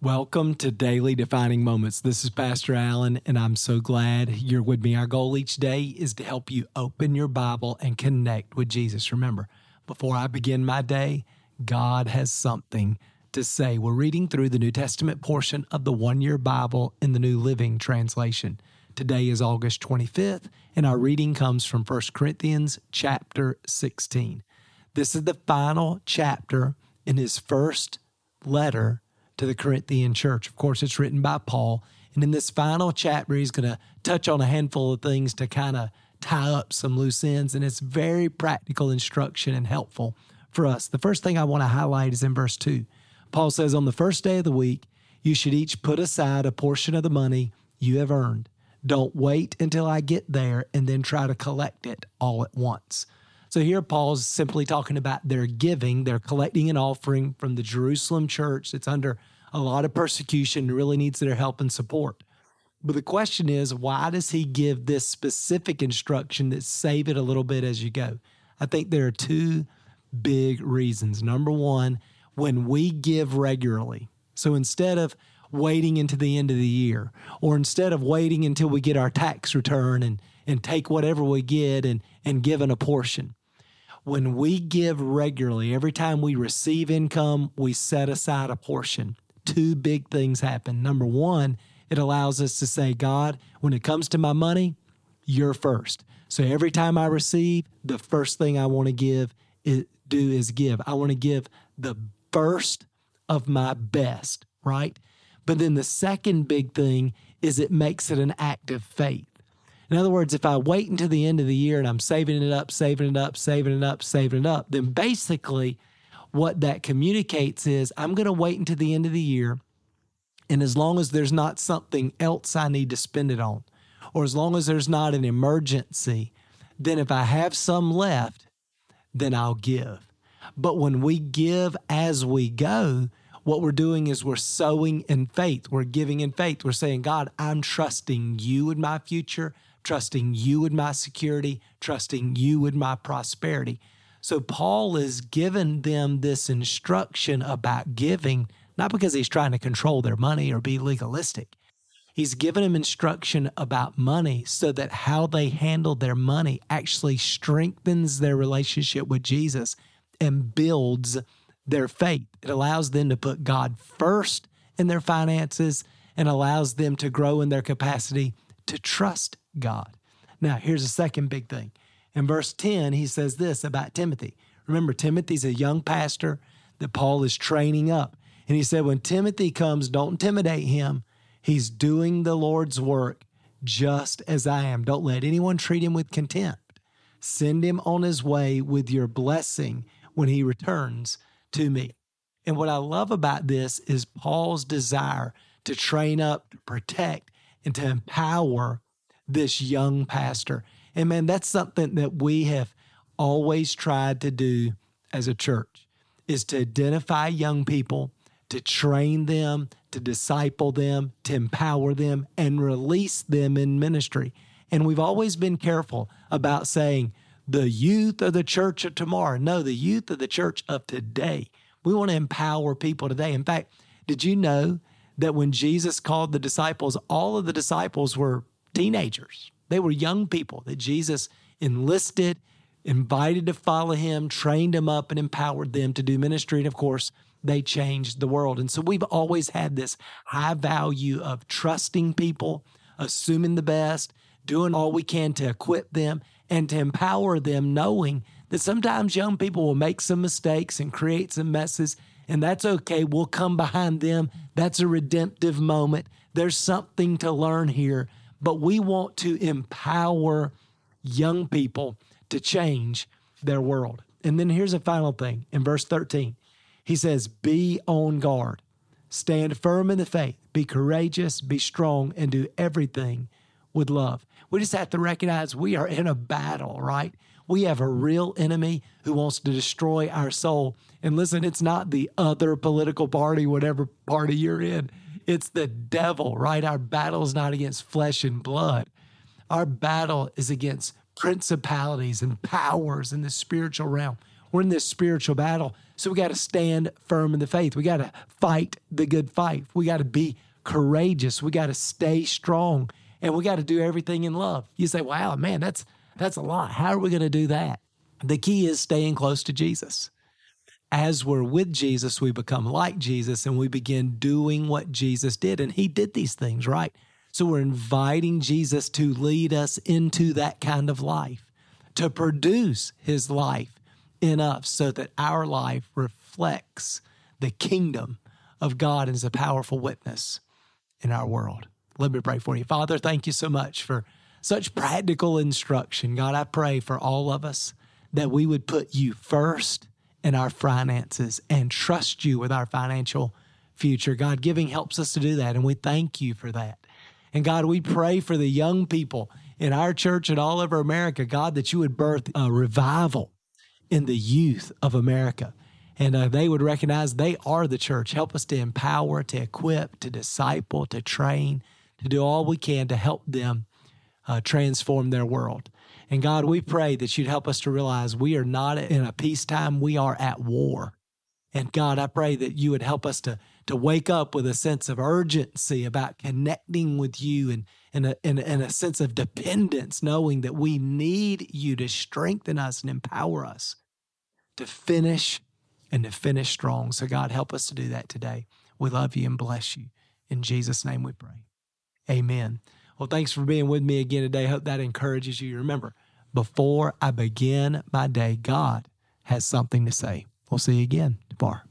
Welcome to Daily Defining Moments. This is Pastor Allen, and I'm so glad you're with me. Our goal each day is to help you open your Bible and connect with Jesus. Remember, before I begin my day, God has something to say. We're reading through the New Testament portion of the one year Bible in the New Living Translation. Today is August 25th, and our reading comes from 1 Corinthians chapter 16. This is the final chapter in his first letter to the Corinthian church. Of course, it's written by Paul. And in this final chapter, he's going to touch on a handful of things to kind of tie up some loose ends. And it's very practical instruction and helpful for us. The first thing I want to highlight is in verse 2. Paul says, On the first day of the week, you should each put aside a portion of the money you have earned. Don't wait until I get there and then try to collect it all at once. So here Paul's simply talking about their giving. They're collecting an offering from the Jerusalem church that's under a lot of persecution and really needs their help and support. But the question is, why does he give this specific instruction that save it a little bit as you go? I think there are two big reasons. Number one, when we give regularly, so instead of waiting into the end of the year, or instead of waiting until we get our tax return and, and take whatever we get and, and give in a portion, when we give regularly, every time we receive income, we set aside a portion. Two big things happen. Number one, it allows us to say, God, when it comes to my money, you're first. So every time I receive, the first thing I want to give is, do is give. I want to give the first of my best, right? But then the second big thing is it makes it an act of faith. In other words, if I wait until the end of the year and I'm saving it up, saving it up, saving it up, saving it up, then basically what that communicates is I'm going to wait until the end of the year. And as long as there's not something else I need to spend it on, or as long as there's not an emergency, then if I have some left, then I'll give. But when we give as we go, what we're doing is we're sowing in faith. We're giving in faith. We're saying, God, I'm trusting you in my future trusting you in my security, trusting you in my prosperity. So Paul is giving them this instruction about giving, not because he's trying to control their money or be legalistic. He's giving them instruction about money so that how they handle their money actually strengthens their relationship with Jesus and builds their faith. It allows them to put God first in their finances and allows them to grow in their capacity to trust God. Now, here's the second big thing. In verse 10, he says this about Timothy. Remember, Timothy's a young pastor that Paul is training up. And he said, when Timothy comes, don't intimidate him. He's doing the Lord's work just as I am. Don't let anyone treat him with contempt. Send him on his way with your blessing when he returns to me. And what I love about this is Paul's desire to train up, to protect, and to empower this young pastor. And man, that's something that we have always tried to do as a church is to identify young people, to train them, to disciple them, to empower them, and release them in ministry. And we've always been careful about saying the youth of the church of tomorrow. No, the youth of the church of today. We want to empower people today. In fact, did you know that when Jesus called the disciples, all of the disciples were teenagers. They were young people that Jesus enlisted, invited to follow him, trained them up, and empowered them to do ministry. And of course, they changed the world. And so we've always had this high value of trusting people, assuming the best, doing all we can to equip them and to empower them, knowing that sometimes young people will make some mistakes and create some messes. And that's okay. We'll come behind them. That's a redemptive moment. There's something to learn here but we want to empower young people to change their world. And then here's a final thing in verse 13 he says, Be on guard, stand firm in the faith, be courageous, be strong, and do everything with love. We just have to recognize we are in a battle, right? We have a real enemy who wants to destroy our soul. And listen, it's not the other political party, whatever party you're in. It's the devil, right? Our battle is not against flesh and blood. Our battle is against principalities and powers in the spiritual realm. We're in this spiritual battle. So we got to stand firm in the faith. We got to fight the good fight. We got to be courageous. We got to stay strong and we got to do everything in love. You say, wow, man, that's, that's a lot. How are we going to do that? The key is staying close to Jesus. As we're with Jesus, we become like Jesus and we begin doing what Jesus did. And he did these things, right? So we're inviting Jesus to lead us into that kind of life, to produce his life in us so that our life reflects the kingdom of God as a powerful witness in our world. Let me pray for you. Father, thank you so much for such practical instruction. God, I pray for all of us that we would put you first in our finances and trust you with our financial future. God, giving helps us to do that, and we thank you for that. And God, we pray for the young people in our church and all over America, God, that you would birth a revival in the youth of America. And uh, they would recognize they are the church. Help us to empower, to equip, to disciple, to train, to do all we can to help them uh, transform their world. And God, we pray that you'd help us to realize we are not in a peacetime, we are at war. And God, I pray that you would help us to, to wake up with a sense of urgency about connecting with you and, and, a, and, and a sense of dependence, knowing that we need you to strengthen us and empower us to finish and to finish strong. So, God, help us to do that today. We love you and bless you. In Jesus' name we pray. Amen. Well, thanks for being with me again today. Hope that encourages you. Remember, before I begin my day, God has something to say. We'll see you again tomorrow.